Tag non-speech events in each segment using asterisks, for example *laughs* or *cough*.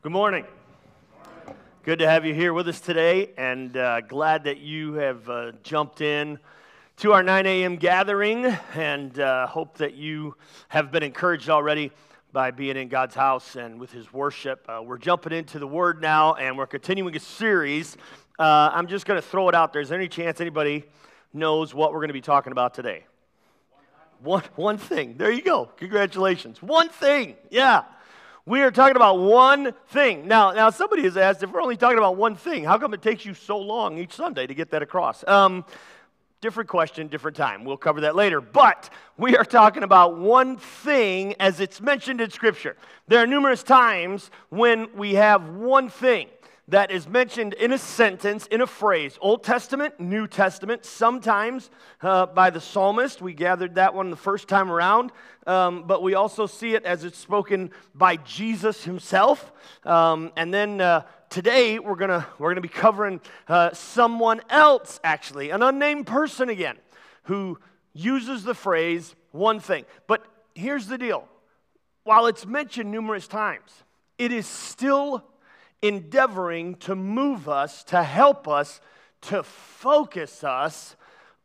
Good morning. Good to have you here with us today, and uh, glad that you have uh, jumped in to our 9 a.m. gathering, and uh, hope that you have been encouraged already by being in God's house and with His worship. Uh, we're jumping into the Word now, and we're continuing a series. Uh, I'm just going to throw it out there. Is there any chance anybody knows what we're going to be talking about today? One, one thing. There you go. Congratulations. One thing. Yeah. We are talking about one thing. Now, now somebody has asked if we're only talking about one thing, how come it takes you so long each Sunday to get that across? Um, different question, different time. We'll cover that later. But we are talking about one thing as it's mentioned in Scripture. There are numerous times when we have one thing that is mentioned in a sentence, in a phrase Old Testament, New Testament, sometimes uh, by the psalmist. We gathered that one the first time around, um, but we also see it as it's spoken by Jesus himself. Um, and then uh, today we're going we're gonna be covering uh, someone else, actually, an unnamed person again, who uses the phrase one thing. But here's the deal while it's mentioned numerous times, it is still endeavoring to move us, to help us, to focus us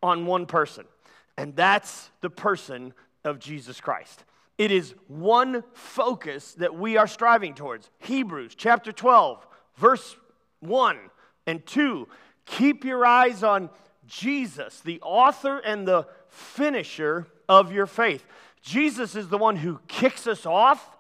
on one person. And that's the person of Jesus Christ. It is one focus that we are striving towards. Hebrews chapter 12, verse 1 and 2. Keep your eyes on Jesus, the author and the finisher of your faith. Jesus is the one who kicks us off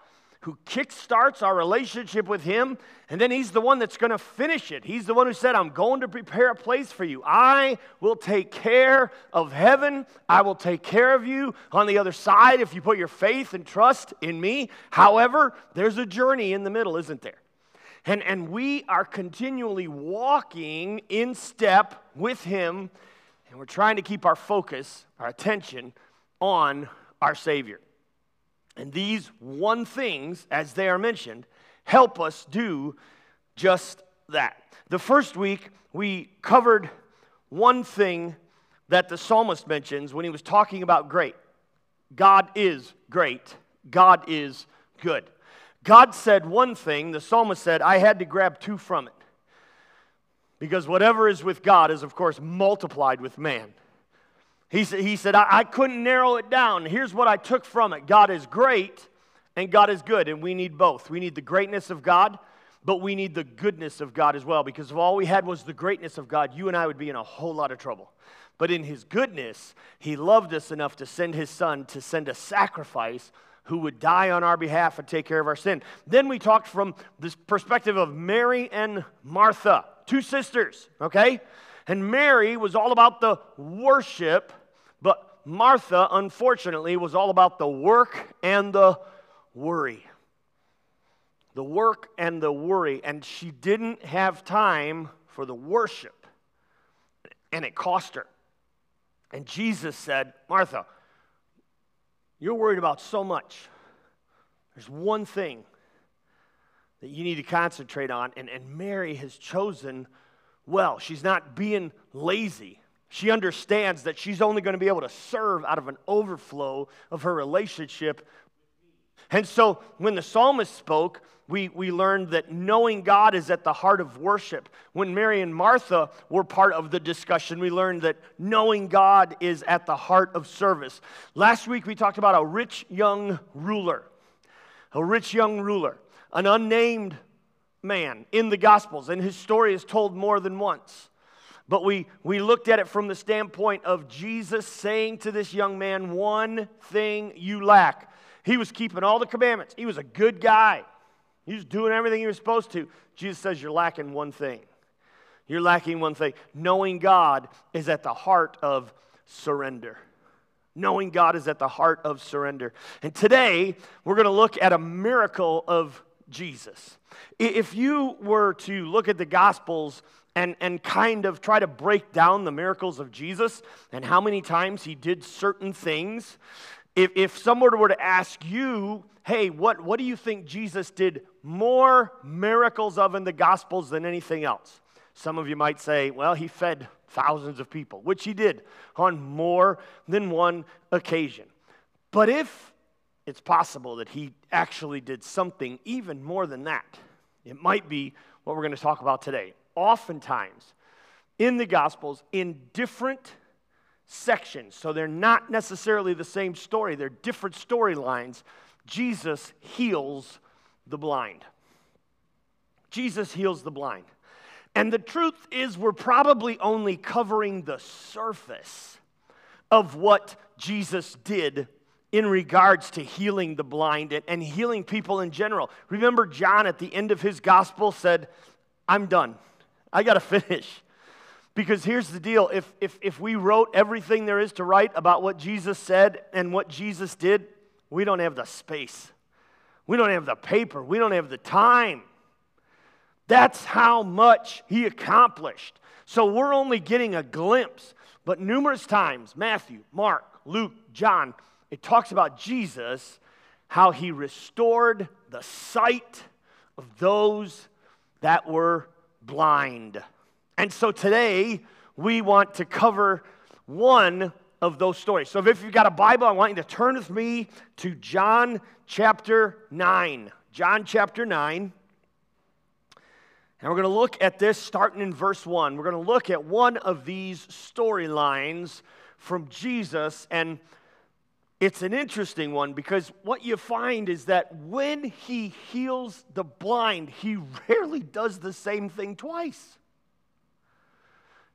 who kickstarts our relationship with Him, and then He's the one that's going to finish it. He's the one who said, I'm going to prepare a place for you. I will take care of heaven. I will take care of you on the other side if you put your faith and trust in me. However, there's a journey in the middle, isn't there? And, and we are continually walking in step with Him, and we're trying to keep our focus, our attention on our Savior. And these one things, as they are mentioned, help us do just that. The first week, we covered one thing that the psalmist mentions when he was talking about great. God is great. God is good. God said one thing, the psalmist said, I had to grab two from it. Because whatever is with God is, of course, multiplied with man. He said, he said I, I couldn't narrow it down. Here's what I took from it God is great and God is good, and we need both. We need the greatness of God, but we need the goodness of God as well. Because if all we had was the greatness of God, you and I would be in a whole lot of trouble. But in His goodness, He loved us enough to send His Son to send a sacrifice who would die on our behalf and take care of our sin. Then we talked from this perspective of Mary and Martha, two sisters, okay? And Mary was all about the worship but Martha, unfortunately, was all about the work and the worry. The work and the worry. And she didn't have time for the worship. And it cost her. And Jesus said, Martha, you're worried about so much. There's one thing that you need to concentrate on. And, and Mary has chosen well. She's not being lazy. She understands that she's only going to be able to serve out of an overflow of her relationship. And so when the psalmist spoke, we, we learned that knowing God is at the heart of worship. When Mary and Martha were part of the discussion, we learned that knowing God is at the heart of service. Last week we talked about a rich young ruler, a rich young ruler, an unnamed man in the Gospels, and his story is told more than once. But we, we looked at it from the standpoint of Jesus saying to this young man, One thing you lack. He was keeping all the commandments, he was a good guy. He was doing everything he was supposed to. Jesus says, You're lacking one thing. You're lacking one thing. Knowing God is at the heart of surrender. Knowing God is at the heart of surrender. And today, we're going to look at a miracle of Jesus. If you were to look at the Gospels and, and kind of try to break down the miracles of Jesus and how many times he did certain things, if, if someone were to ask you, hey, what, what do you think Jesus did more miracles of in the Gospels than anything else? Some of you might say, well, he fed thousands of people, which he did on more than one occasion. But if it's possible that he actually did something even more than that, It might be what we're going to talk about today. Oftentimes, in the Gospels, in different sections, so they're not necessarily the same story, they're different storylines, Jesus heals the blind. Jesus heals the blind. And the truth is, we're probably only covering the surface of what Jesus did in regards to healing the blind and, healing people in general. Remember, John at the end of his gospel said, I'm done. I got to finish. Because here's the deal if, if, if we wrote everything there is to write about what Jesus said and what Jesus did, we don't have the space. We don't have the paper. We don't have the time. That's how much he accomplished. So we're only getting a glimpse. But numerous times, Matthew, Mark, Luke, John, it talks about Jesus, how he restored the sight of those that were blind. And so today, we want to cover one of those stories. So if you've got a Bible, I want you to turn with me to John chapter 9. John chapter 9. And we're going to look at this starting in verse 1. We're going to look at one of these storylines from Jesus. And it's an interesting one because what you find is that when he heals the blind, he *laughs* rarely does the same thing twice.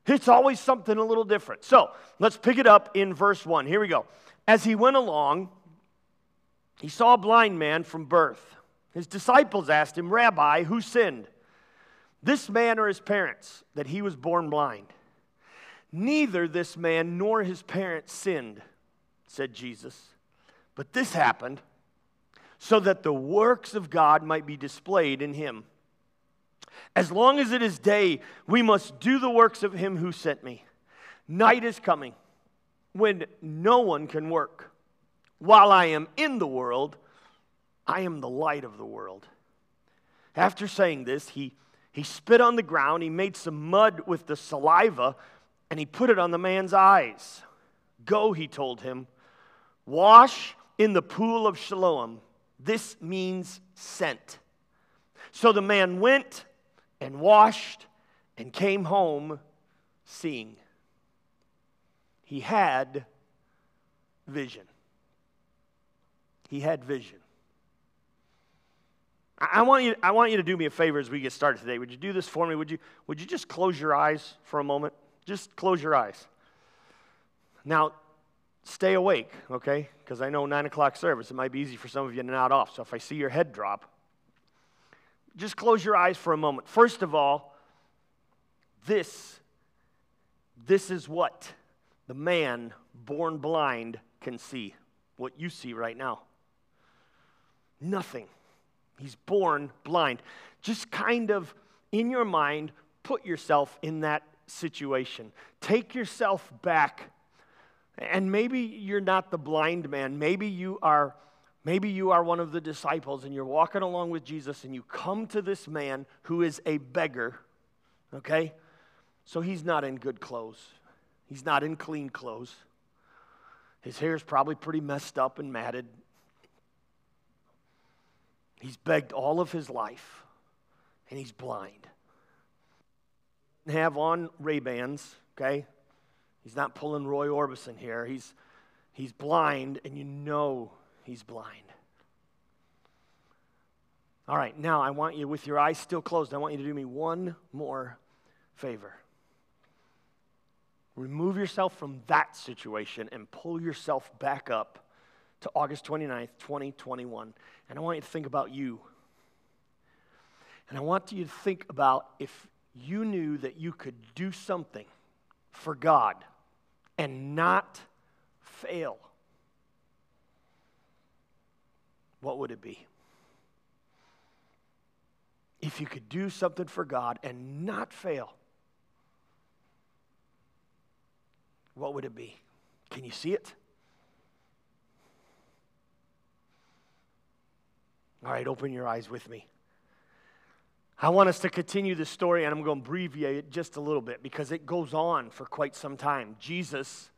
It's always something a little different. So let's pick it up in verse 1. Here we go. As he went along, he saw a blind man from birth. His disciples asked him, Rabbi, who sinned? This man or his parents, that he was born blind. Neither this man nor his parents sinned, said Jesus. But this happened so that the works of God might be displayed in him. As long as it is day, we must do the works of him who sent me. Night is coming when no one can work. While I am in the world, I am the light of the world. After saying this, he he spit on the ground, he made some mud with the saliva, and he put it on the man's eyes. Go, he told him, wash in the pool of Siloam. This means sent. So the man went and washed and came home seeing. He had vision. He had vision. I want, you, I want you to do me a favor as we get started today. Would you do this for me? Would you, would you just close your eyes for a moment? Just close your eyes. Now, stay awake, okay? Because I know 9 o'clock service, it might be easy for some of you to nod off. So if I see your head drop, just close your eyes for a moment. First of all, this, this is what the man born blind can see, what you see right now. Nothing. He's born blind. Just kind of in your mind, put yourself in that situation. Take yourself back. And maybe you're not the blind man. Maybe you are maybe you are one of the disciples and you're walking along with Jesus and you come to this man who is a beggar. Okay? So he's not in good clothes. He's not in clean clothes. His hair's probably pretty messed up and matted. He's begged all of his life, and he's blind. Have on Ray Bans, okay? He's not pulling Roy Orbison here. He's, he's blind, and you know he's blind. All right, now I want you, with your eyes still closed, I want you to do me one more favor. Remove yourself from that situation and pull yourself back up to August 29th, 2021. And I want you to think about you. And I want you to think about if you knew that you could do something for God and not fail, what would it be? If you could do something for God and not fail, what would it be? Can you see it? All right, open your eyes with me. I want us to continue the story, and I'm going to abbreviate it just a little bit because it goes on for quite some time. Jesus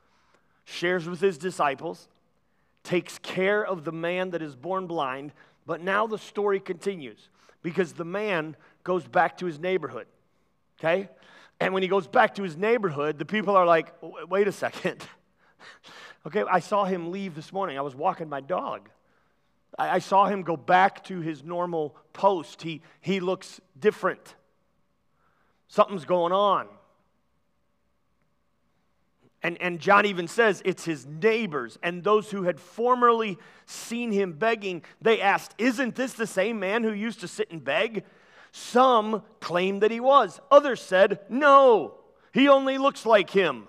shares with his disciples, takes care of the man that is born blind, but now the story continues because the man goes back to his neighborhood. Okay? And when he goes back to his neighborhood, the people are like, wait a second. *laughs* okay, I saw him leave this morning. I was walking my dog. I, I saw him go back to his normal post. He, he looks different. Something's going on. And, and John even says it's his neighbors and those who had formerly seen him begging. They asked, Isn't this the same man who used to sit and beg? Some claimed that he was. Others said, No, he only looks like him.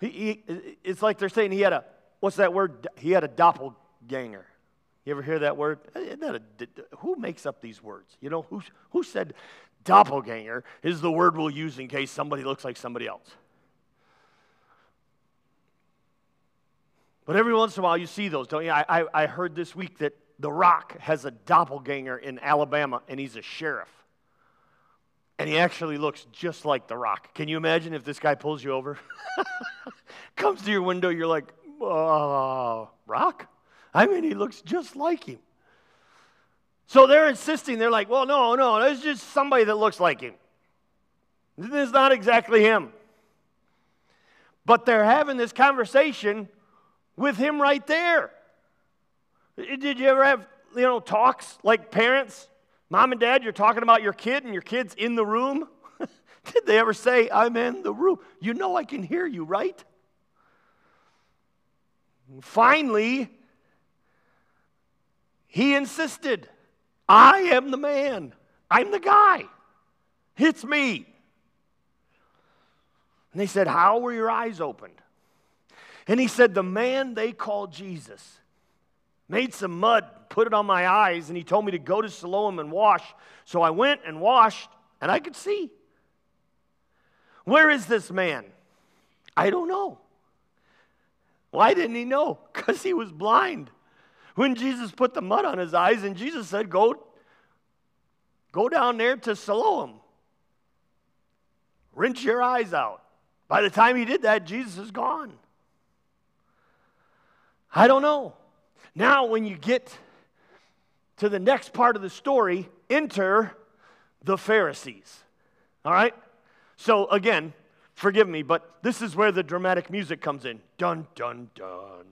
He, he, it's like they're saying he had a, what's that word? He had a doppelganger. You ever hear that word? That a, who makes up these words? You know, who, who said doppelganger is the word we'll use in case somebody looks like somebody else? But every once in a while you see those, don't you? I, I, I heard this week that The Rock has a doppelganger in Alabama and he's a sheriff. And he actually looks just like The Rock. Can you imagine if this guy pulls you over? *laughs* Comes to your window, you're like, uh, Rock? I mean, he looks just like him. So they're insisting, they're like, well, no, no, there's just somebody that looks like him. This is not exactly him. But they're having this conversation with him right there. Did you ever have, you know, talks like parents? Mom and dad, you're talking about your kid and your kid's in the room? *laughs* Did they ever say, I'm in the room? You know I can hear you, right? Finally, he insisted, I am the man. I'm the guy. It's me. And they said, How were your eyes opened? And he said, The man they call Jesus made some mud, put it on my eyes, and he told me to go to Siloam and wash. So I went and washed, and I could see. Where is this man? I don't know. Why didn't he know? Because he was blind. When Jesus put the mud on his eyes, and Jesus said, Go, go down there to Siloam. Rinse your eyes out. By the time he did that, Jesus is gone. I don't know. Now, when you get to the next part of the story, enter the Pharisees. All right? So, again, forgive me, but this is where the dramatic music comes in. Dun, dun, dun.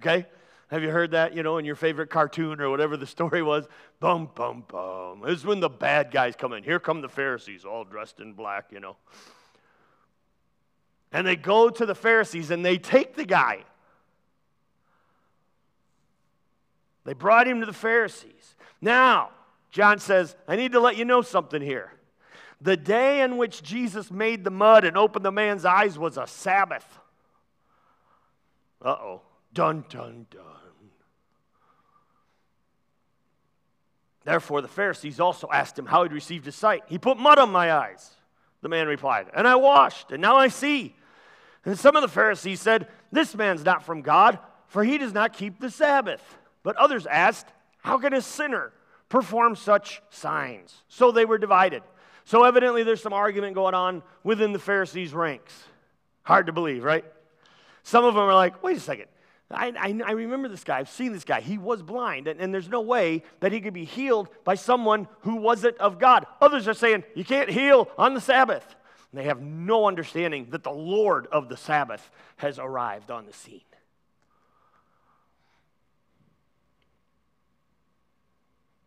Okay? Have you heard that, you know, in your favorite cartoon or whatever the *laughs* story was? Bum, bum, bum. This is when the bad guys come in. Here come the Pharisees, all dressed in black, you know. And they go to the Pharisees and they take the guy They brought him to the Pharisees. Now, John says, I need to let you know something here. The day in which Jesus made the mud and opened the man's eyes was a Sabbath. Uh oh. Dun, dun, dun. Therefore, the Pharisees also asked him how he'd received his sight. He put mud on my eyes, the man replied, and I washed, and now I see. And some of the Pharisees said, This man's not from God, for he does not keep the Sabbath. But others asked, How can a sinner perform such signs? So they were divided. So evidently there's some argument going on within the Pharisees' ranks. Hard to believe, right? Some of them are like, Wait a second. I, I, I, remember this guy. I've seen this guy. He was blind, and, and, there's no way that he could be healed by someone who wasn't of God. Others are saying, You can't heal on the Sabbath. And they have no understanding that the Lord of the Sabbath has arrived on the scene.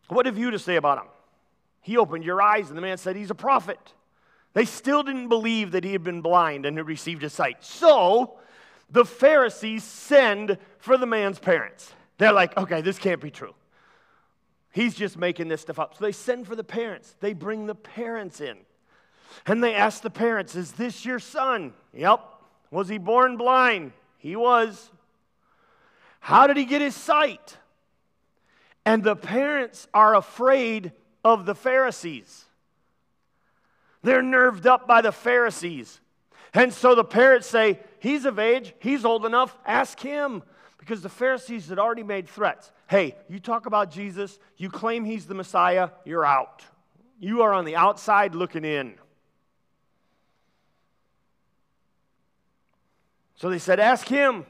What have you to say about him? He opened your eyes, and the man said, He's a prophet. They still didn't believe that he had been blind and had received his sight. So the Pharisees send for the man's parents. They're like, okay, this can't be true. He's just making this stuff up. So they send for the parents. They bring the parents in. And they ask the parents, Is this your son? Yep. Was he born blind? He was. How did he get his sight? And the parents are afraid of the Pharisees. They're nerved up by the Pharisees. And so the parents say, He's of age, he's old enough, ask him. Because the Pharisees had already made threats. Hey, you talk about Jesus, you claim he's the Messiah, you're out. You are on the outside looking in. So they said, Ask him.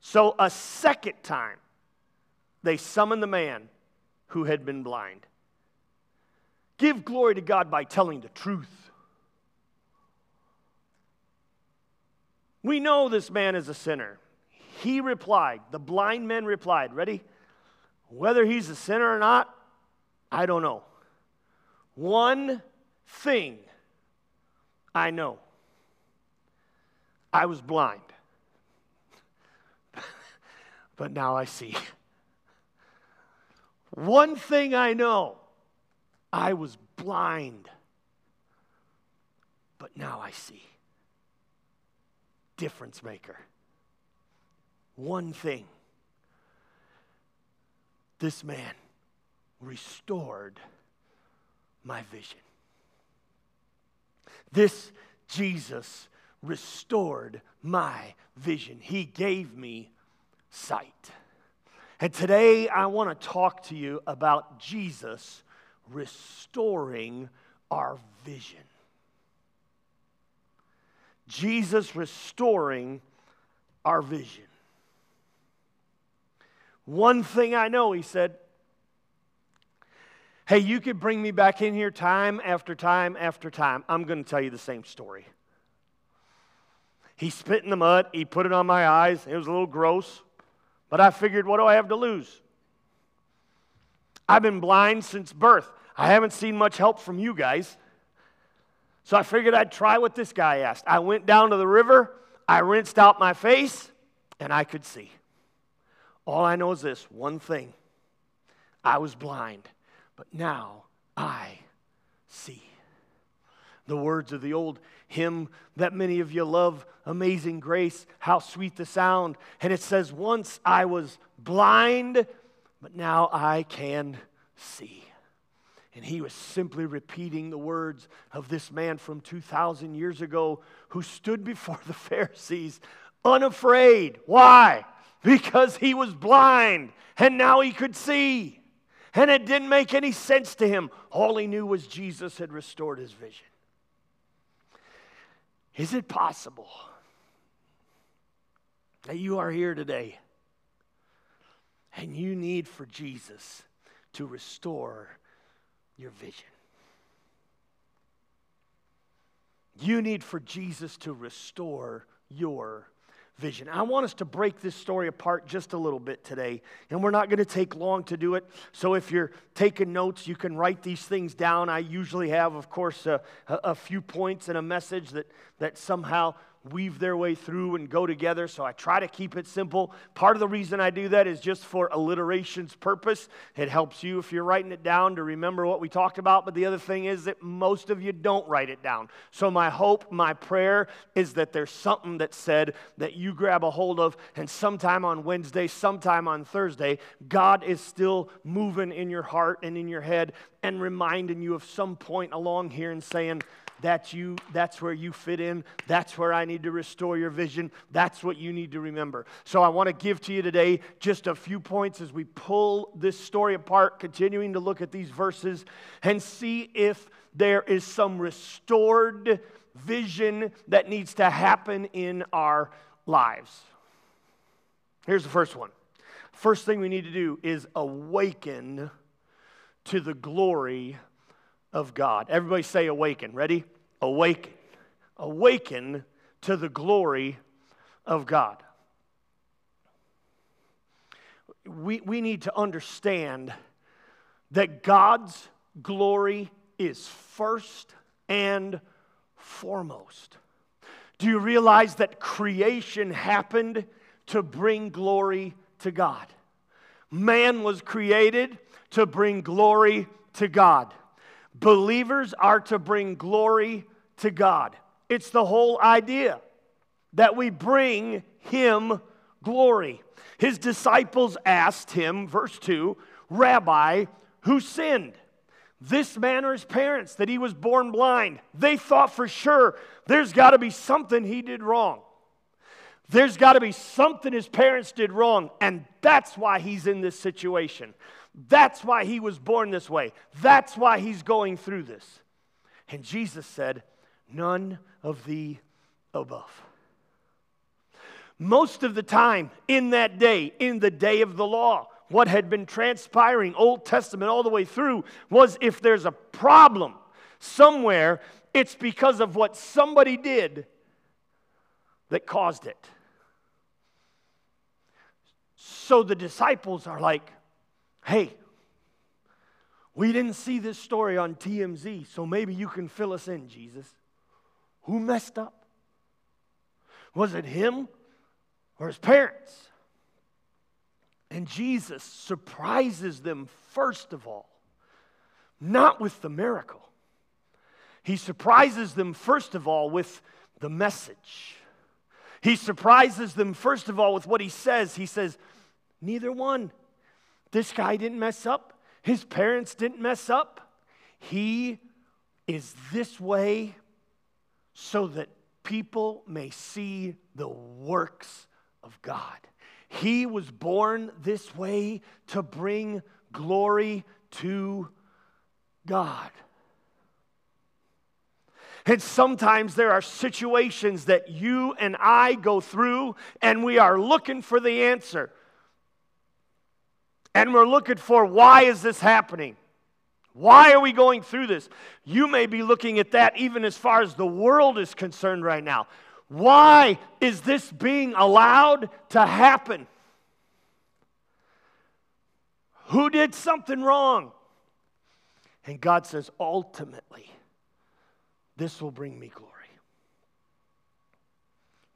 So a second time, they summoned the man who had been blind. Give glory to God by telling the truth. We know this man is a sinner. He replied, the blind man replied, ready? Whether he's a sinner or not, I don't know. One thing I know I was blind, *laughs* but now I see. One thing I know I was blind, but now I see. Difference maker. One thing. This man restored my vision. This Jesus restored my vision. He gave me sight. And today I want to talk to you about Jesus restoring our vision. Jesus restoring our vision. One thing I know, he said, Hey, you could bring me back in here time after time after time. I'm going to tell you the same story. He spit in the mud, he put it on my eyes. It was a little gross, but I figured, what do I have to lose? I've been blind since birth. I haven't seen much help from you guys. So I figured I'd try what this guy asked. I went down to the river, I rinsed out my face, and I could see. All I know is this one thing I was blind but now I see. The words of the old hymn that many of you love, Amazing Grace, how sweet the sound. And it says, Once I was blind, but now I can see. And he was simply repeating the words of this man from 2,000 years ago who stood before the *laughs* Pharisees unafraid. Why? Because he was blind and now he could see and it didn't make any sense to him. All he knew was Jesus had restored his vision. Is it possible that you are here today and you need for Jesus to restore your vision? You need for Jesus to restore your vision. I want us to break this story apart just a little bit today, and we're not going to take long to do it. So if you're taking notes, you can write these things down. I usually have, of course, a, a few points and a message that, that somehow weave their way through and go together. So I try to keep it simple. Part of the reason I do that is just for alliteration's purpose. It helps you if you're writing it down to remember what we talked about. But the other thing is that most of you don't write it down. So my hope, my prayer is that there's something that's said that you grab a hold of, and sometime on Wednesday, sometime on Thursday, God is still moving in your heart and in your head and reminding you of some point along here and saying, that's you. That's where you fit in. That's where I need to restore your vision. That's what you need to remember. So I want to give to you today just a few points as we pull this story apart, continuing to look at these verses and see if there is some restored vision that needs to happen in our lives. Here's the first one. First thing we need to do is awaken to the glory of God. Everybody say awaken. Ready? Awaken. Awaken to the glory of God. We, we need to understand that God's glory is first and foremost. Do you realize that creation happened to bring glory to God? Man was created to bring glory to God. Believers are to bring glory to God. It's the whole idea that we bring Him glory. His disciples asked him, verse 2, Rabbi, who sinned? This man or his parents that he was born blind? They thought for sure there's got to be something he did wrong. There's got to be something his parents did wrong, and that's why he's in this situation. That's why he was born this way. That's why he's going through this. And Jesus said, None of the above. Most of the time in that day, in the day of the law, what had been transpiring, Old Testament all the way through, was if there's a problem somewhere, it's because of what somebody did that caused it. So the disciples are like, hey, we didn't see this story on TMZ, so maybe you can fill us in, Jesus. Who messed up? Was it him or his parents? And Jesus surprises them, first of all, not with the miracle. He surprises them, first of all, with the message. He surprises them, first of all, with what he says. He says, Neither one. This guy didn't mess up, his parents didn't mess up. He is this way so that people may see the works of God. He was born this way to bring glory to God. And sometimes there are situations that you and I go through, and we are looking for the answer. And we're looking for why is this happening? Why are we going through this? You may be looking at that even as far as the world is concerned right now. Why is this being allowed to happen? Who did something wrong? And God says, ultimately, this will bring me glory.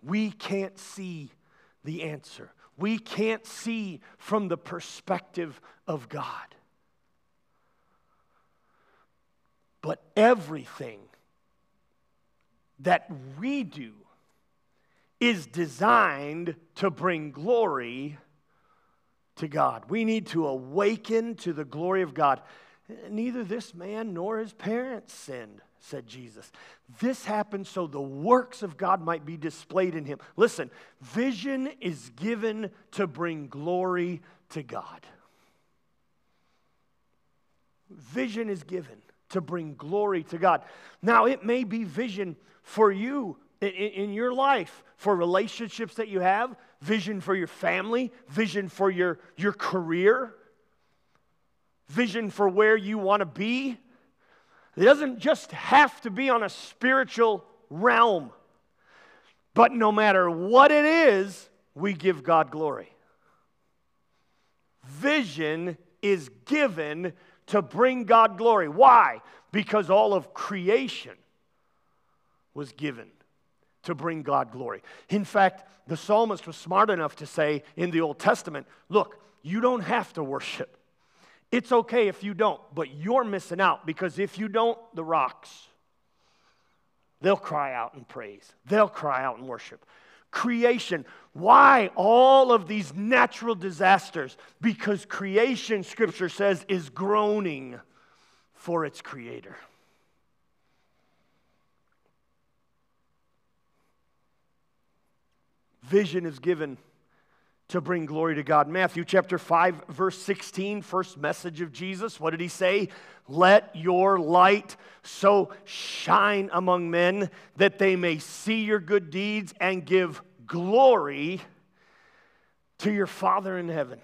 We can't see the answer, we can't see from the perspective of God. But everything that we do is designed to bring glory to God. We need to awaken to the glory of God. Neither this man nor his parents sinned, said Jesus. This happened so the works of God might be displayed in him. Listen, vision is given to bring glory to God. Vision is given to bring glory to God. Now, it may be vision for you in, in, your life, for relationships that you have, vision for your family, vision for your, your career, vision for where you want to be. It doesn't just have to be on a spiritual realm. But no matter what it is, we give God glory. Vision is given to bring God glory. Why? Because all of creation was given to bring God glory. In fact, the psalmist was smart enough to say in the Old Testament look, you don't have to worship. It's okay if you don't, but you're missing out because if you don't, the rocks, they'll cry out and praise, they'll cry out and worship creation. Why all of these natural disasters? Because creation, Scripture says, is groaning for its creator. Vision is given to bring glory to God. Matthew chapter 5, verse 16, first message of Jesus. What did he say? Let your light so shine among men that they may see your good deeds and give glory to your Father in heaven.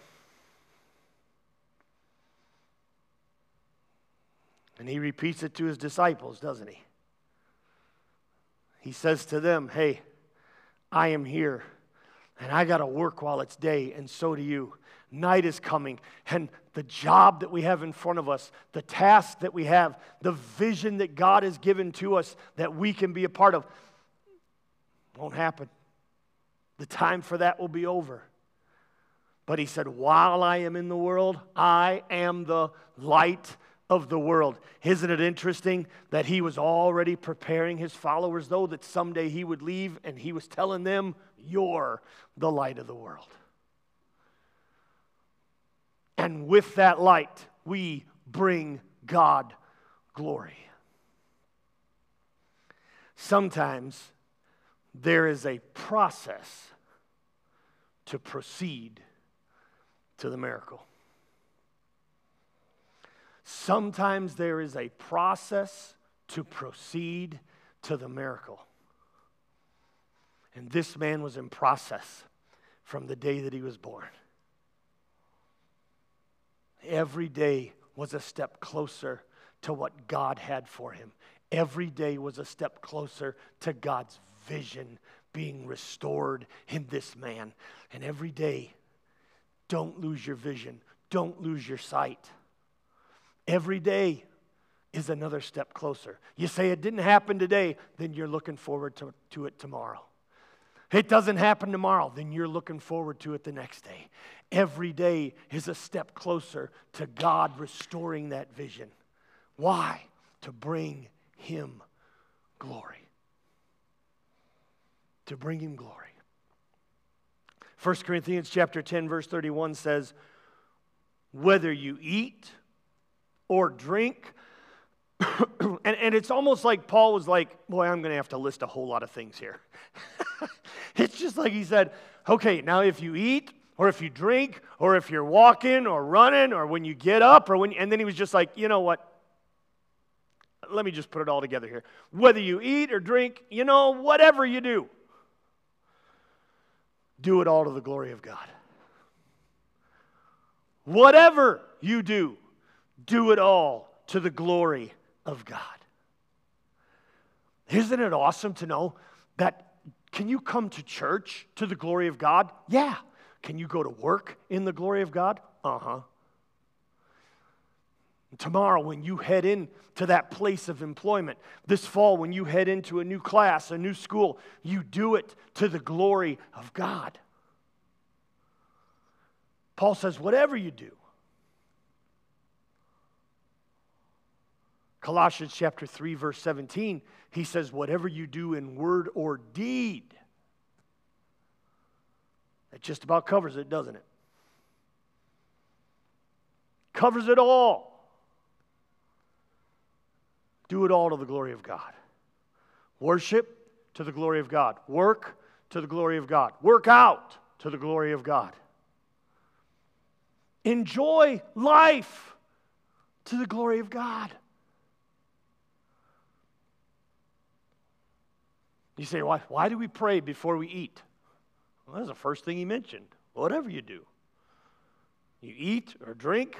And he repeats it to his disciples, doesn't he? He says to them, Hey, I am here, and I got to work while it's day, and so do you. Night is coming, and the job that we have in front of us, the task that we have, the vision that God has given to us that we can be a part of, won't happen. The time for that will be over. But he said, While I am in the world, I am the light of the world. Isn't it interesting that he was already preparing his followers, though, that someday he would leave and he was telling them, You're the light of the world. And with that light, we bring God glory. Sometimes there is a process to proceed to the miracle. Sometimes there is a process to proceed to the miracle. And this man was in process from the day that he was born. Every day was a step closer to what God had for him. Every day was a step closer to God's vision being restored in this man. And every day, don't lose your vision, don't lose your sight. Every day is another step closer. You say it didn't happen today, then you're looking forward to, to it tomorrow. It doesn't happen tomorrow, then you're looking forward to it the next day. Every day is a step closer to God restoring that vision. Why? To bring Him glory. To bring Him glory. 1 Corinthians chapter 10 verse 31 says whether you eat or drink *coughs* and, and it's almost like Paul was like, boy, I'm going to have to list a whole lot of things here. *laughs* *laughs* it's just like he said, okay, now if you eat or if you drink or if you're walking or running or when you get up or when, and then he was just like, you know what? Let me just put it all together here. Whether you eat or drink, you know, whatever you do, do it all to the glory of God. Whatever you do, do it all to the glory of God. Isn't it awesome to know that can you come to church to the glory of God? Yeah. Can you go to work in the glory of God? Uh huh. Tomorrow, when you head in to that place of employment, this fall, when you head into a new class, a new school, you do it to the glory of God. Paul says, whatever you do, Colossians chapter 3 verse 17, he says whatever you do in word or deed. That just about covers it, doesn't it? Covers it all. Do it all to the glory of God. Worship to the glory of God. Work to the glory of God. Work out to the glory of God. Enjoy life to the glory of God. You say, why, why do we pray before we eat? Well, that's the first thing he mentioned. Whatever you do, you eat or drink.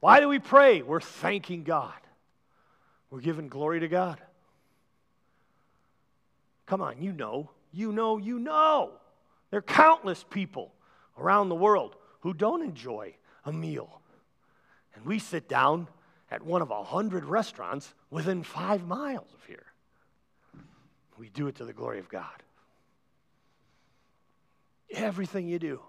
Why do we pray? We're thanking God, we're giving glory to God. Come on, you know, you know, you know. There are countless people around the world who don't enjoy a meal. And we sit down at one of a hundred restaurants within five miles of here. We do it to the glory of God. Everything you do,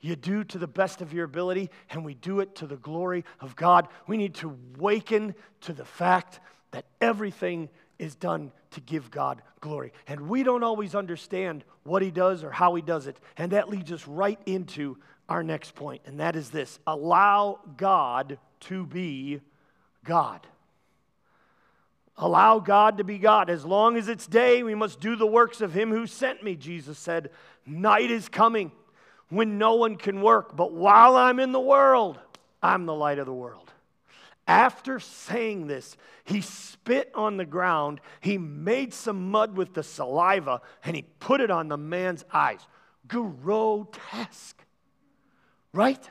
you do to the best of your ability, and we do it to the glory of God. We need to waken to the fact that everything is done to give God glory. And we don't always understand what He does or how He does it. And that leads us right into our next point, and that is this allow God to be God. Allow God to be God. As long as it's day, we must do the works of Him who sent me, Jesus said. Night is coming when no one can work, but while I'm in the world, I'm the light of the world. After saying this, he spit on the ground, he made some mud with the saliva, and he put it on the man's eyes. Grotesque, right?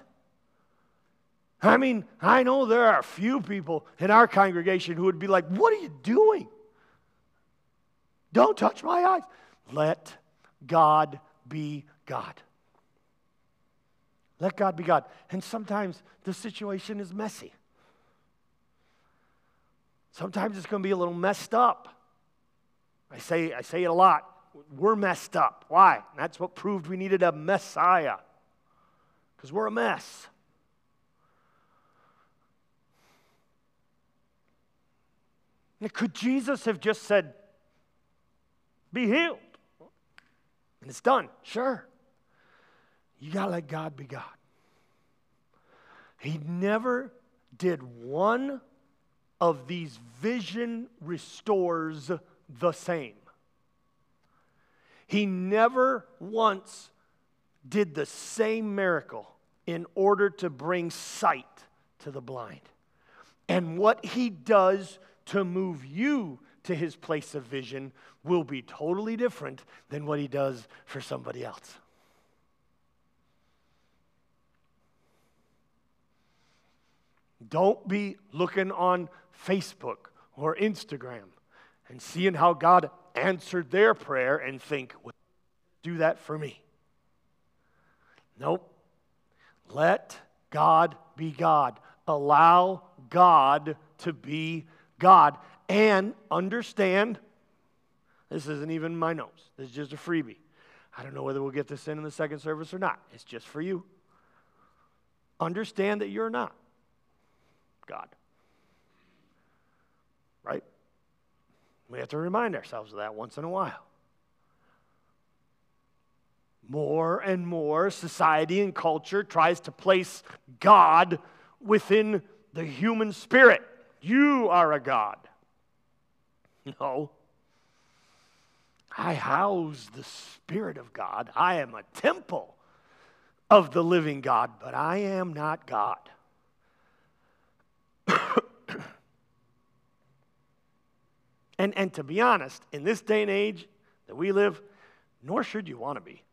I mean, I know there are a few people in our congregation who would be like, What are you doing? Don't touch my eyes. Let God be God. Let God be God. And sometimes the situation is messy. Sometimes it's going to be a little messed up. I say, I say it a lot. We're messed up. Why? That's what proved we needed a Messiah. Because we're a mess. Could Jesus have just said, Be healed? And it's done. Sure. You got to let God be God. He never did one of these vision restores the same. He never once did the same miracle in order to bring sight to the blind. And what he does to move you to his place of vision will be totally different than what he does for somebody else. Don't be looking on Facebook or Instagram and seeing how God answered their prayer and think, well, do that for me. Nope. Let God be God. Allow God to be God. And understand this isn't even my notes, this is just a freebie. I don't know whether we'll get this in in the second service or not. It's just for you. Understand that you're not God. Right? We have to remind ourselves of that once in a while. More and more, society and culture tries to place God within the human spirit. You are a God. No. I house the Spirit of God. I am a temple of the living God, but I am not God. *coughs* and, and to be honest, in this day and age that we live, nor should you want to be.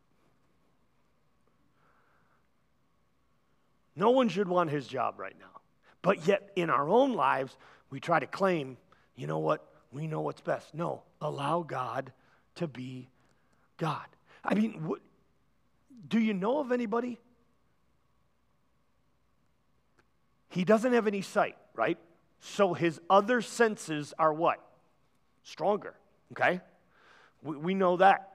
No one should want his job right now. But yet, in our own lives, we try to claim, you know what, we know what's best. No, allow God to be God. I mean, what, do you know of anybody? He doesn't have any sight, right? So his other senses are what? Stronger, okay? We, we know that.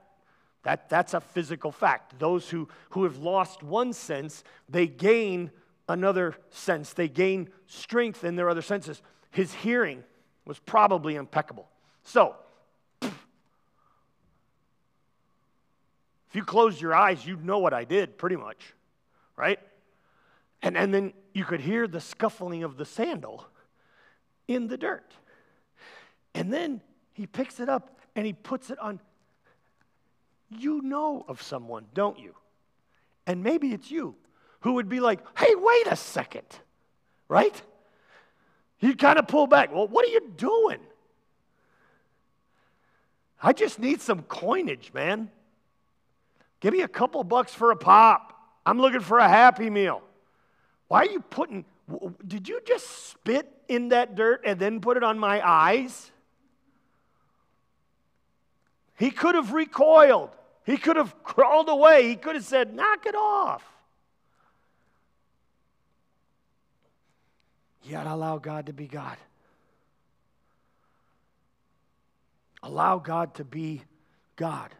That, that's a physical fact. Those who, who have lost one sense, they gain another sense. They gain strength in their other senses. His hearing was probably impeccable. So, if you closed your eyes, you'd know what I did, pretty much, right? And, and then you could hear the scuffling of the sandal in the dirt. And then he picks it up and he puts it on you know of someone, don't you? And maybe it's you who would be like, hey, wait a second, right? You kind of pull back. Well, what are you doing? I just need some coinage, man. Give me a couple bucks for a pop. I'm looking for a happy meal. Why are you putting, did you just spit in that dirt and then put it on my eyes? He could have recoiled. He could have crawled away. He could have said, Knock it off. Yet allow God to be God. Allow God to be God.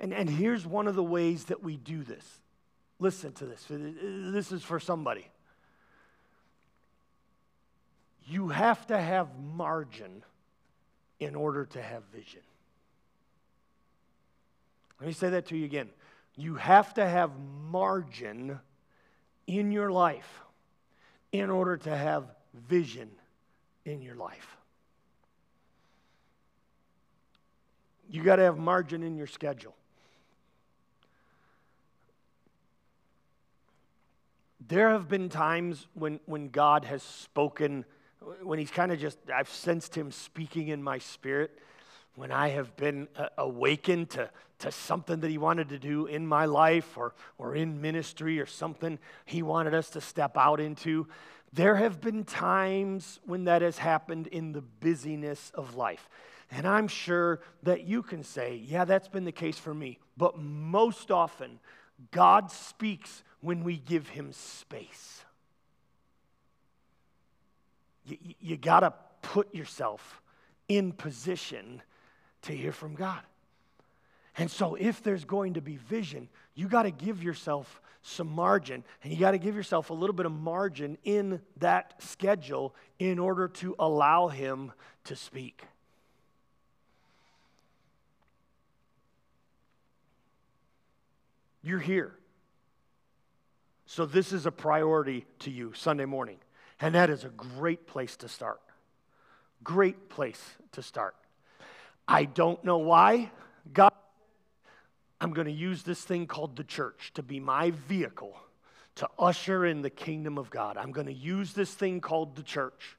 And, and here's one of the ways that we do this. Listen to this. This is for somebody. You have to have margin in order to have vision. Let me say that to you again. You have to have margin in your life in order to have vision in your life. You got to have margin in your schedule. There have been times when, when God has spoken, when He's kind of just, I've sensed Him speaking in my spirit when I have been uh, awakened to, to something that He wanted to do in my life or, or in ministry or something He wanted us to step out into, there have been times when that has happened in the busyness of life. And I'm sure that you can say, yeah, that's been the case for me. But most often, God speaks when we give Him space. You, you got to put yourself in position to hear from God. And so, if there's going to be vision, you got to give yourself some margin, and you got to give yourself a little bit of margin in that schedule in order to allow Him to speak. You're here. So, this is a priority to you Sunday morning. And that is a great place to start. Great place to start. I don't know why. God, I'm going to use this thing called the church to be my vehicle to usher in the kingdom of God. I'm going to use this thing called the church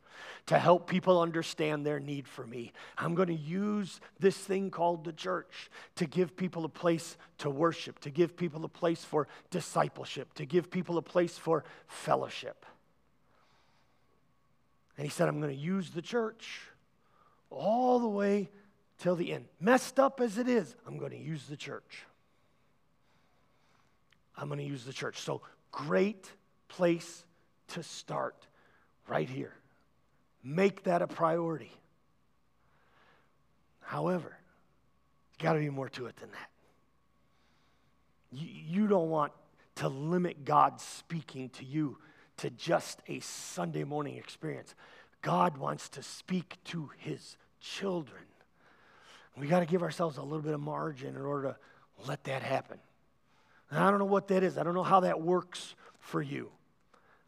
to help people understand their need for me. I'm going to use this thing called the church to give people a place to worship, to give people a place for discipleship, to give people a place for fellowship. And he said, I'm going to use the church all the way till the end. Messed up as it is, I'm going to use the church. I'm going to use the church. So, great place to start right here. Make that a priority. However, got to be more to it than that. You, you don't want to limit God speaking to you to just a Sunday morning experience. God wants to speak to his children. We got to give ourselves a little bit of margin in order to let that happen. And I don't know what that is. I don't know how that works for you.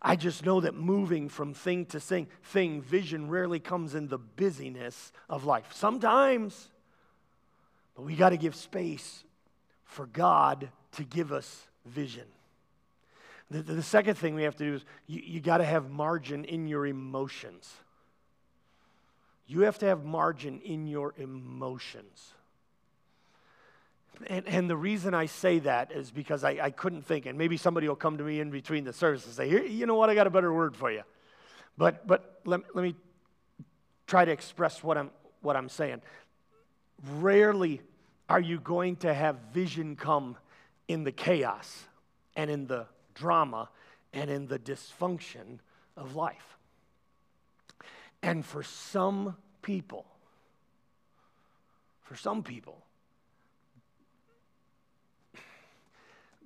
I just know that moving from thing to thing, thing, vision rarely comes in the busyness of life. Sometimes, but we got to give space for God to give us vision. The, the second thing we have to do is you, you got to have margin in your emotions. You have to have margin in your emotions. And, and the reason I say that is because I, I couldn't think, and maybe somebody will come to me in between the service and say, Here, you know what, I got a better word for you. But, but let, let me try to express what I'm, what I'm saying. Rarely are you going to have vision come in the chaos and in the drama and in the dysfunction of life. And for some people, for some people,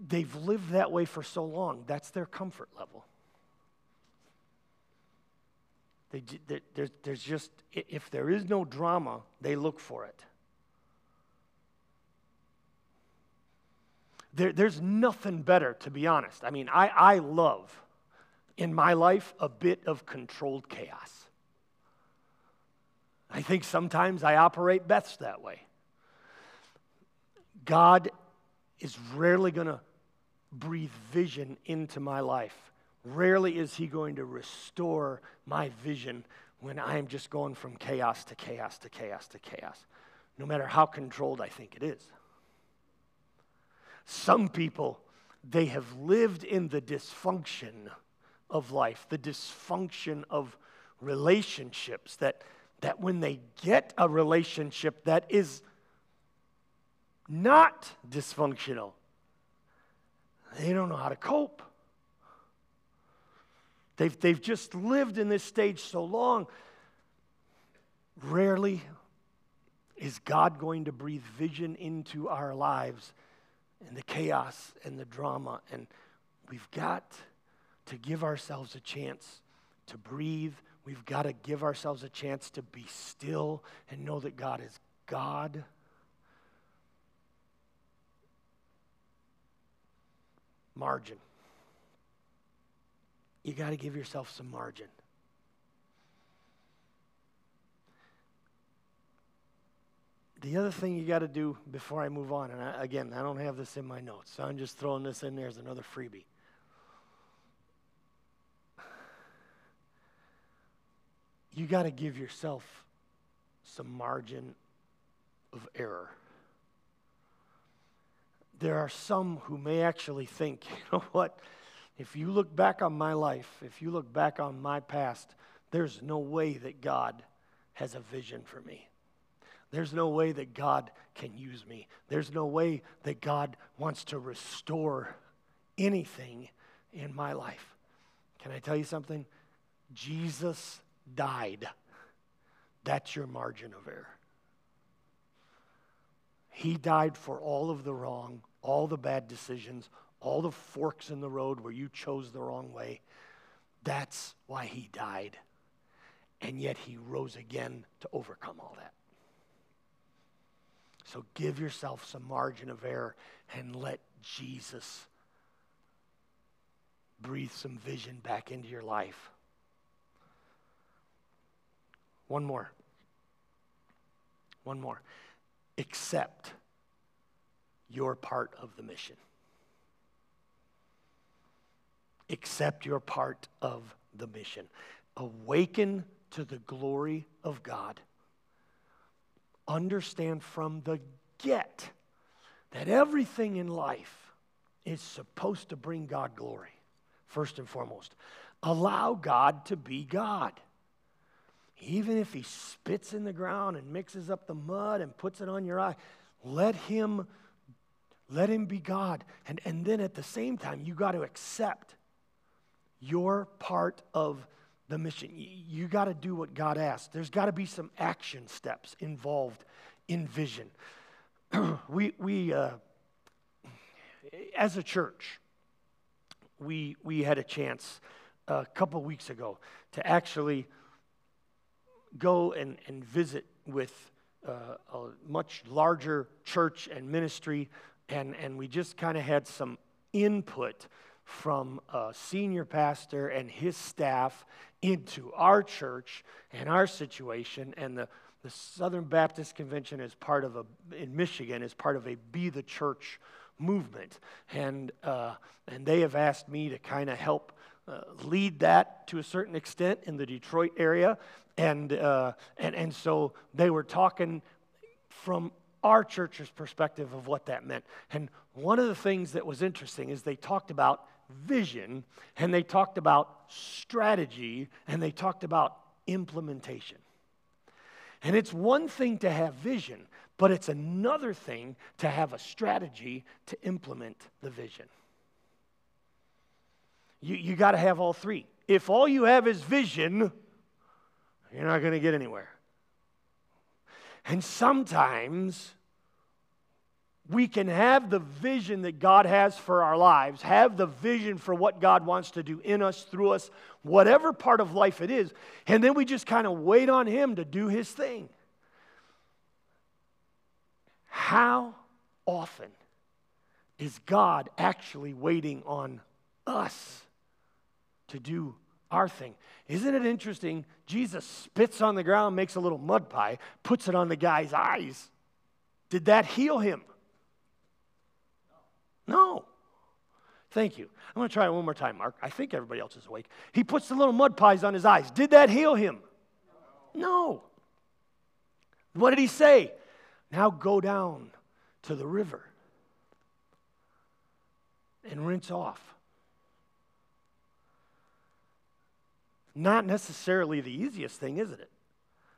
they've lived that way for so long, that's their comfort level. They, there's, there's just, if there is no drama, they look for it. There, there's nothing better, to be honest. I mean, I, I love in my life a bit of controlled chaos. I think sometimes I operate best that way. God is rarely going to breathe vision into my life. Rarely is He going to restore my vision when I am just going from chaos to chaos to chaos to chaos, no matter how controlled I think it is. Some people, they have lived in the dysfunction of life, the dysfunction of relationships, that, that when they get a relationship that is not dysfunctional, they don't know how to cope. They've, they've just lived in this stage so long. Rarely is God going to breathe vision into our lives and the chaos and the drama. And we've got to give ourselves a chance to breathe. We've got to give ourselves a chance to be still and know that God is God. Margin. You got to give yourself some margin. The other thing you got to do before I move on, and I, again, I don't have this in my notes, so I'm just throwing this in there as another freebie. You got to give yourself some margin of error. There are some who may actually think, *laughs* you know what? If you look back on my life, if you look back on my past, there's no way that God has a vision for me. There's no way that God can use me. There's no way that God wants to restore anything in my life. Can I tell you something? Jesus died. That's your margin of error. He died for all of the wrong, all the bad decisions, all the forks in the road where you chose the wrong way. That's why he died. And yet he rose again to overcome all that. So give yourself some margin of error and let Jesus breathe some vision back into your life. One more. One more. Accept your part of the mission. Accept your part of the mission. Awaken to the glory of God understand from the get that everything in life is supposed to bring God glory, first and foremost. Allow God to be God. Even if he spits in the ground and mixes up the mud and puts it on your eye, let him let him be God. And, and then at the same time, you got to accept your part of the mission. You, you got to do what God asked. There's got to be some action steps involved in vision. *clears throat* we, we uh, as a church, we, we had a chance a couple weeks ago to actually go and, and visit with uh, a much larger church and ministry, and, and we just kind of had some input from a senior pastor and his staff into our church and our situation. And the, the Southern Baptist Convention is part of a, in Michigan, is part of a Be the Church movement. And, uh, and they have asked me to kind of help uh, lead that to a certain extent in the Detroit area. And, uh, and, and so they were talking from our church's perspective of what that meant. And one of the things that was interesting is they talked about vision and they talked about strategy and they talked about implementation. And it's one thing to have vision, but it's another thing to have a strategy to implement the vision. You, you got to have all three. If all you have is vision, you're not going to get anywhere. And sometimes we can have the vision that God has for our lives, have the vision for what God wants to do in us, through us, whatever part of life it is, and then we just kind of wait on Him to do His thing. How often is God actually waiting on us to do our thing? Isn't it interesting? Jesus spits on the ground, makes a little mud pie, puts it on the guy's eyes. Did that heal him? No. Thank you. I'm going to try it one more time, Mark. I think everybody else is awake. He puts the little mud pies on his eyes. Did that heal him? No. What did he say? Now go down to the river and rinse off. Not necessarily the easiest thing, isn't it?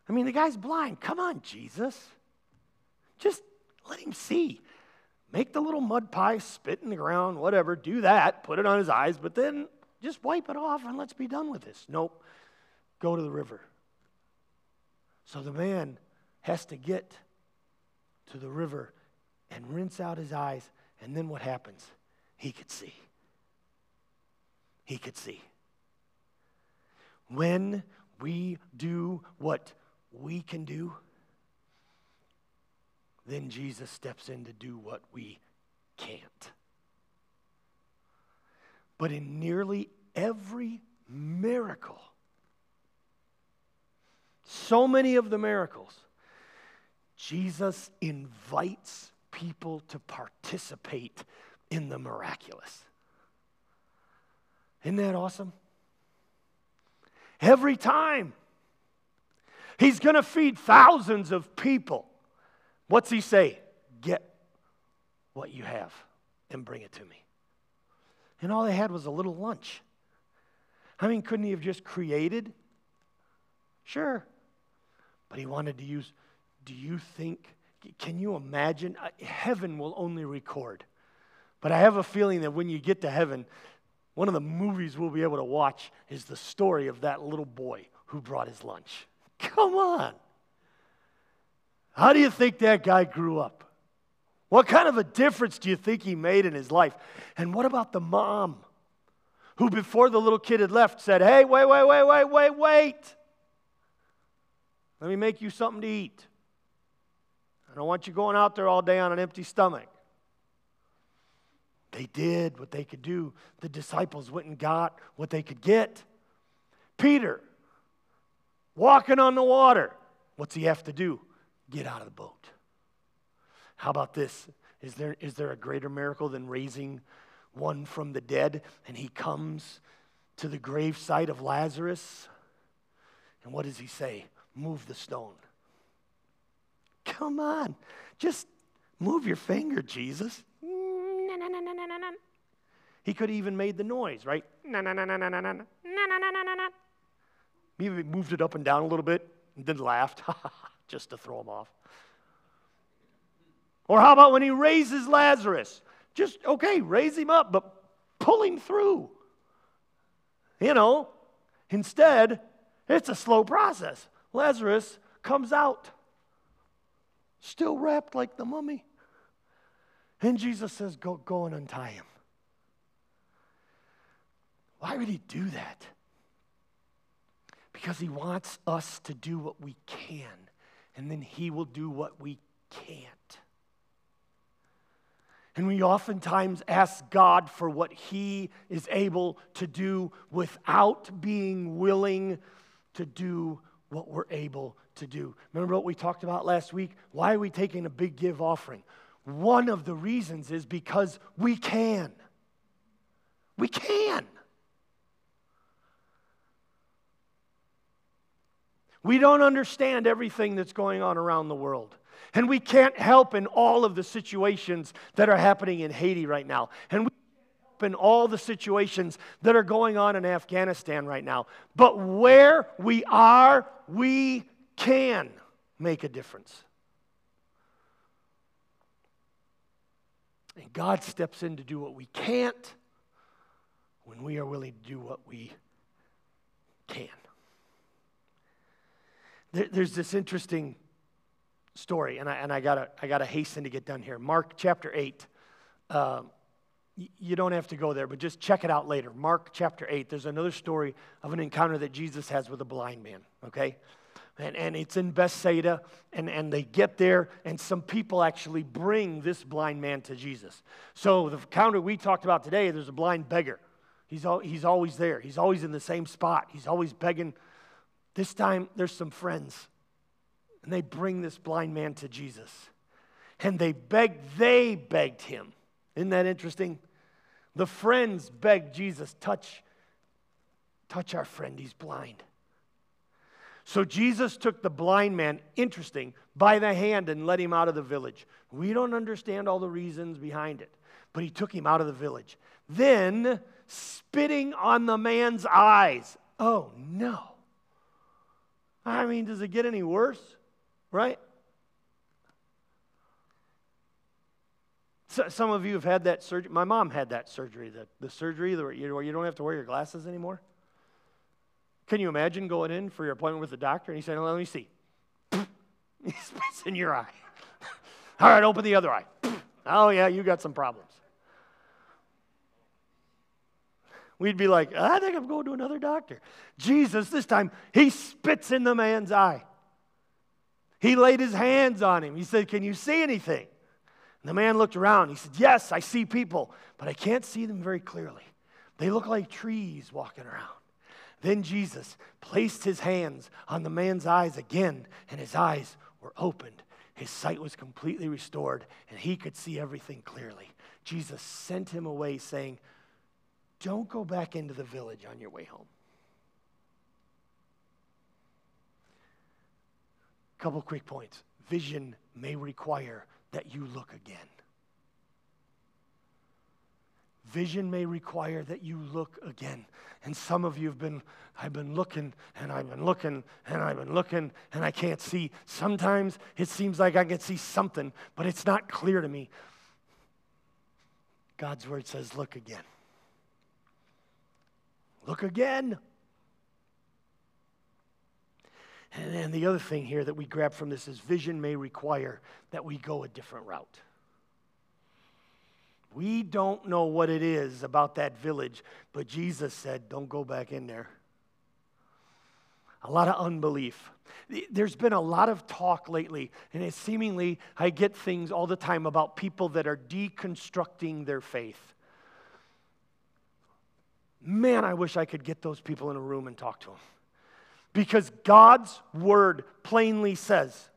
I mean, the guy's blind. Come on, Jesus. Just let him see. Make the little mud pie, spit in the ground, whatever, do that, put it on his eyes, but then just wipe it off and let's be done with this. Nope. Go to the river. So the man has to get to the river and rinse out his eyes, and then what happens? He could see. He could see. When we do what we can do, then Jesus steps in to do what we can't. But in nearly every miracle, so many of the miracles, Jesus invites people to participate in the miraculous. Isn't that awesome? Every time. He's going to feed thousands of people. What's he say? Get what you have and bring it to me. And all they had was a little lunch. I mean, couldn't he have just created? Sure. But he wanted to use, do you think, can you imagine? Heaven will only record. But I have a feeling that when you get to heaven, one of the movies we'll be able to watch is the story of that little boy who brought his lunch. Come on. How do you think that guy grew up? What kind of a difference do you think he made in his life? And what about the mom who, before the little kid had left, said, Hey, wait, wait, wait, wait, wait, wait. Let me make you something to eat. I don't want you going out there all day on an empty stomach. They did what they could do. The disciples went and got what they could get. Peter, walking on the water. What's he have to do? Get out of the boat. How about this? Is there, is there a greater miracle than raising one from the dead? And he comes to the grave site of Lazarus. And what does he say? Move the stone. Come on. Just move your finger, Jesus. He could have even made the noise, right? Maybe moved it up and down a little bit and then laughed *laughs* just to throw him off. Or how about when he raises Lazarus? Just, okay, raise him up, but pull him through. You know, instead, it's a slow process. Lazarus comes out, still wrapped like the mummy. And Jesus says, Go, go and untie him. Why would he do that? Because he wants us to do what we can, and then he will do what we can't. And we oftentimes ask God for what He is able to do without being willing to do what we're able to do. Remember what we talked about last week? Why are we taking a big give offering? One of the reasons is because we can. We can. We don't understand everything that's going on around the world. And we can't help in all of the situations that are happening in Haiti right now. And we can't help in all the situations that are going on in Afghanistan right now. But where we are, we can make a difference. And God steps in to do what we can't when we are willing to do what we can. there's this interesting story, and I, and I gotta I gotta hasten to get done here. Mark chapter eight. Um, you don't have to go there, but just check it out later. Mark chapter 8, there's another story of an encounter that Jesus has with a blind man, okay? And, and it's in Bethsaida, and, and they get there, and some people actually bring this blind man to Jesus. So, the counter we talked about today, there's a blind beggar. He's, al- he's always there, he's always in the same spot, he's always begging. This time, there's some friends and they bring this blind man to Jesus. And they begged, they begged him. Isn't that interesting? The friends begged Jesus, touch, touch our friend, he's blind. So Jesus took the blind man, interesting, by the hand and led him out of the village. We don't understand all the reasons behind it, but he took him out of the village. Then, spitting on the man's eyes. Oh, no. I mean, does it get any worse? right? So, some of you have had that surgery. My mom had that surgery, the, the surgery where you don't have to wear your glasses anymore. Can you imagine going in for your appointment with the doctor and he said, Let me see. *laughs* he spits in your eye. *laughs* All right, open the other eye. *laughs* oh, yeah, you got some problems. We'd be like, I think I'm going to another doctor. Jesus, this time, he spits in the man's eye. He laid his hands on him. He said, Can you see anything? And the man looked around. He said, Yes, I see people, but I can't see them very clearly. They look like trees walking around. Then Jesus placed his hands on the man's eyes again, and his eyes were opened. His sight was completely restored, and he could see everything clearly. Jesus sent him away, saying, Don't go back into the village on your way home. Couple quick points. Vision may require that you look again. Vision may require that you look again. And some of you have been, I've been looking and I've been looking and I've been looking and I can't see. Sometimes it seems like I can see something, but it's not clear to me. God's word says, look again. Look again. And then the other thing here that we grab from this is vision may require that we go a different route. We don't know what it is about that village, but Jesus said, don't go back in there. A lot of unbelief. There's been a lot of talk lately, and it seemingly, I get things all the time about people that are deconstructing their faith. Man, I wish I could get those people in a room and talk to them. Because God's word plainly says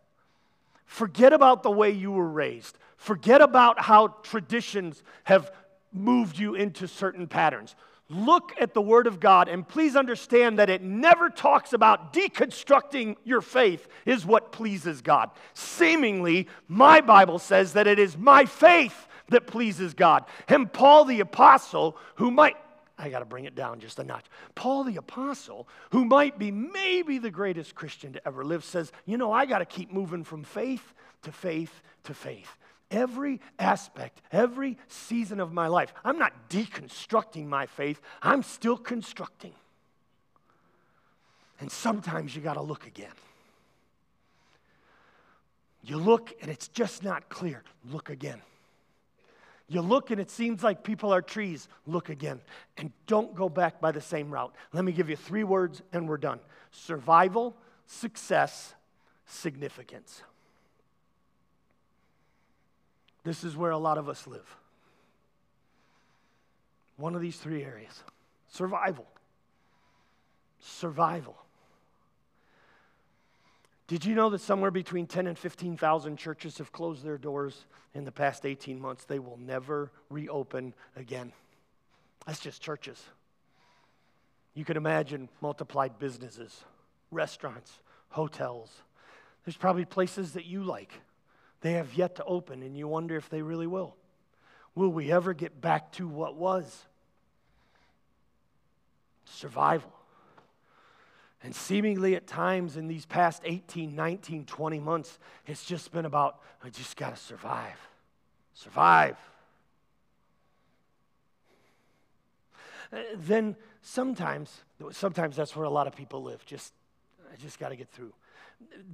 forget about the way you were raised, forget about how traditions have moved you into certain patterns. Look at the Word of God and please understand that it never talks about deconstructing your faith, is what pleases God. Seemingly, my Bible says that it is my faith that pleases God. And Paul the Apostle, who might I got to bring it down just a notch. Paul the Apostle, who might be maybe the greatest Christian to ever live, says, You know, I got to keep moving from faith to faith to faith. Every aspect, every season of my life, I'm not deconstructing my faith, I'm still constructing. And sometimes you got to look again. You look and it's just not clear. Look again. You look and it seems like people are trees. Look again. And don't go back by the same route. Let me give you three words and we're done survival, success, significance. This is where a lot of us live. One of these three areas survival. Survival. Did you know that somewhere between 10 and 15,000 churches have closed their doors in the past 18 months? They will never reopen again. That's just churches. You can imagine multiplied businesses, restaurants, hotels. There's probably places that you like. They have yet to open, and you wonder if they really will. Will we ever get back to what was? Survival. And seemingly at times in these past 18, 19, 20 months, it's just been about, I just got to survive. Survive. Uh, then sometimes, sometimes that's where a lot of people live. Just, I just got to get through.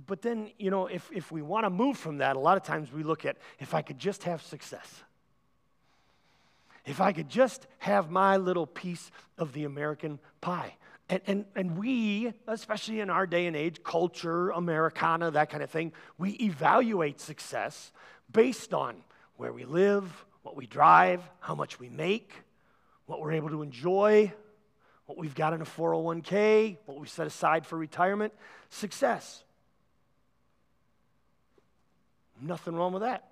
But then, you know, if, if we want to move from that, a lot of times we look at if I could just have success. If I could just have my little piece of the American pie. And, and, and we, especially in our day and age, culture, Americana, that kind of thing, we evaluate success based on where we live, what we drive, how much we make, what we're able to enjoy, what we've got in a 401k, what we set aside for retirement. Success. Nothing wrong with that.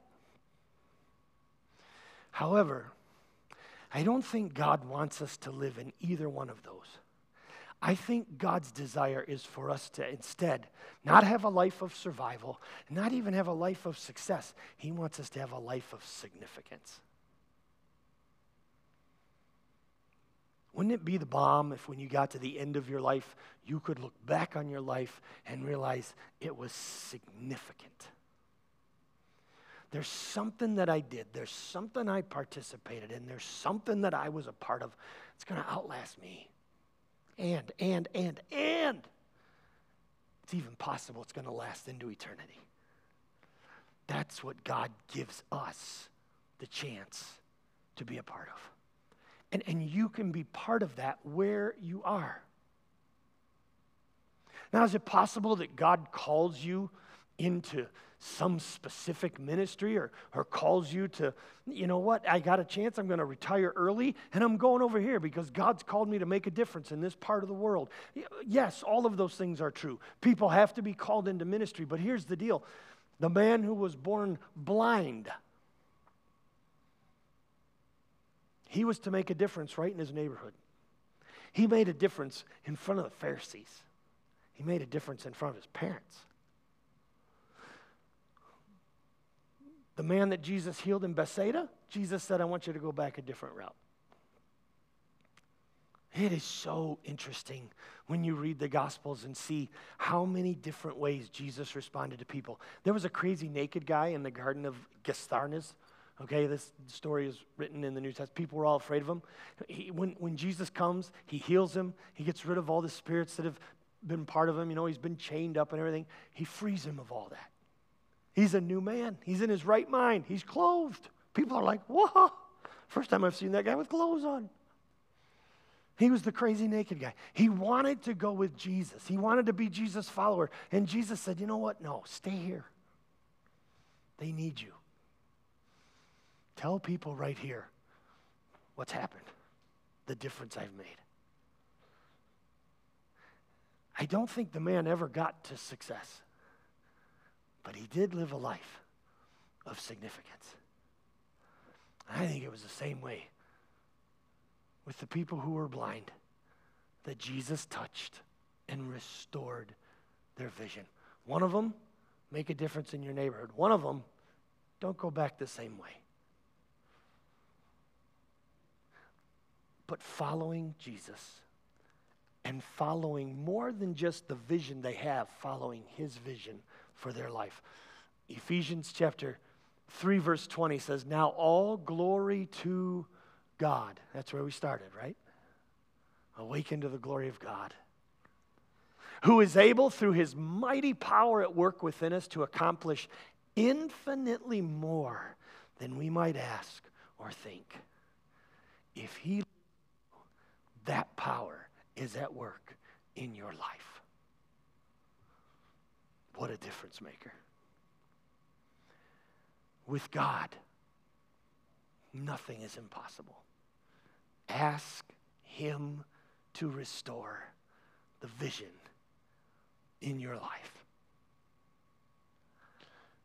However, I don't think God wants us to live in either one of those. I think God's desire is for us to instead not have a life of survival, not even have a life of success. He wants us to have a life of significance. Wouldn't it be the bomb if when you got to the end of your life, you could look back on your life and realize it was significant? There's something that I did, there's something I participated in, there's something that I was a part of. It's going to outlast me and, and, and, and. It's even possible it's going to last into eternity. That's what God gives us the chance to be a part of. And, and you can be part of that where you are. Now, is it possible that God calls you into some specific ministry or, or calls you to, you know what, I got a chance, I'm going to retire early, and I'm going over here because God's called me to make a difference in this part of the world. Yes, all of those things are true. People have to be called into ministry, but here's the deal the man who was born blind, he was to make a difference right in his neighborhood. He made a difference in front of the Pharisees. He made a difference in front of his parents. The man that Jesus healed in Bethsaida, Jesus said, I want you to go back a different route. It is so interesting when you read the Gospels and see how many different ways Jesus responded to people. There was a crazy naked guy in the Garden of Gethsemane. Okay, this story is written in the New Testament. People were all afraid of him. He, when, when Jesus comes, he heals him. He gets rid of all the spirits that have been part of him. You know, he's been chained up and everything. He frees him of all that. He's a new man. He's in his right mind. He's clothed. People are like, whoa. First time I've seen that guy with clothes on. He was the crazy naked guy. He wanted to go with Jesus. He wanted to be Jesus' follower. And Jesus said, You know what? No, stay here. They need you. Tell people right here what's happened, the difference I've made. I don't think the man ever got to success. But he did live a life of significance. I think it was the same way with the people who were blind that Jesus touched and restored their vision. One of them, make a difference in your neighborhood. One of them, don't go back the same way. but following Jesus and following more than just the vision they have, following his vision for their life. Ephesians chapter 3, verse 20 says, Now all glory to God. That's where we started, right? Awaken to the glory of God. Who is able, through his mighty power at work within us, to accomplish infinitely more than we might ask or think. If he, that power is at work in your life. What a difference maker. With God, nothing is impossible. Ask Him to restore the vision in your life.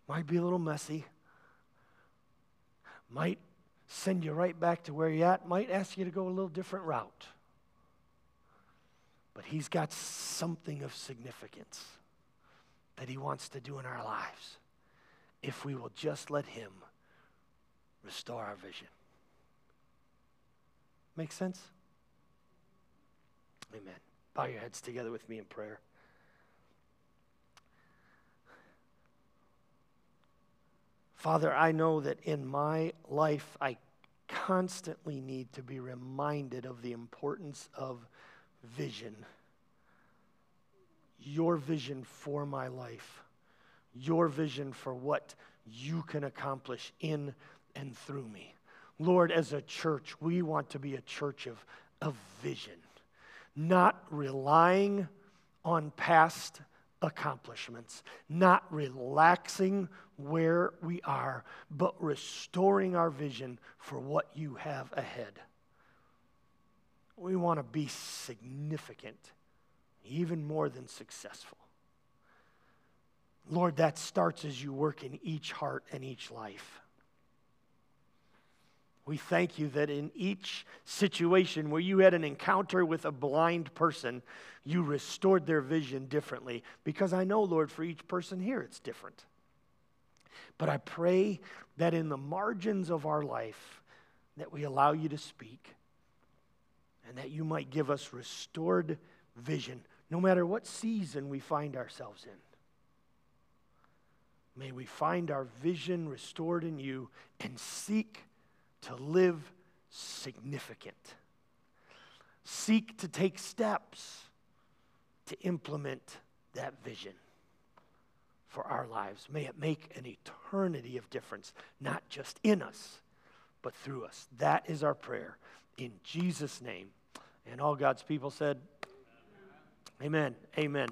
Might be a little messy, might send you right back to where you're at, might ask you to go a little different route. But He's got something of significance that He wants to do in our lives if we will just let Him restore our vision. Make sense? Amen. Bow your heads together with me in prayer. Father, I know that in my life I constantly need to be reminded of the importance of vision. Your vision for my life. Your vision for what you can accomplish in and through me. Lord, as a church, we want to be a church of, of vision, not relying on past accomplishments, not relaxing where we are, but restoring our vision for what you have ahead. We want to be significant, even more than successful. Lord, that starts as you work in each heart and each life. We thank you that in each situation where you had an encounter with a blind person, you restored their vision differently. Because I know, Lord, for each person here, it's different. But I pray that in the margins of our life, that we allow you to speak and that you might give us restored vision, no matter what season we find ourselves in. May we find our vision restored in you and seek to live significant. Seek to take steps to implement that vision for our lives. May it make an eternity of difference, not just in us, but through us. That is our prayer in Jesus' name. And all God's people said, Amen. Amen.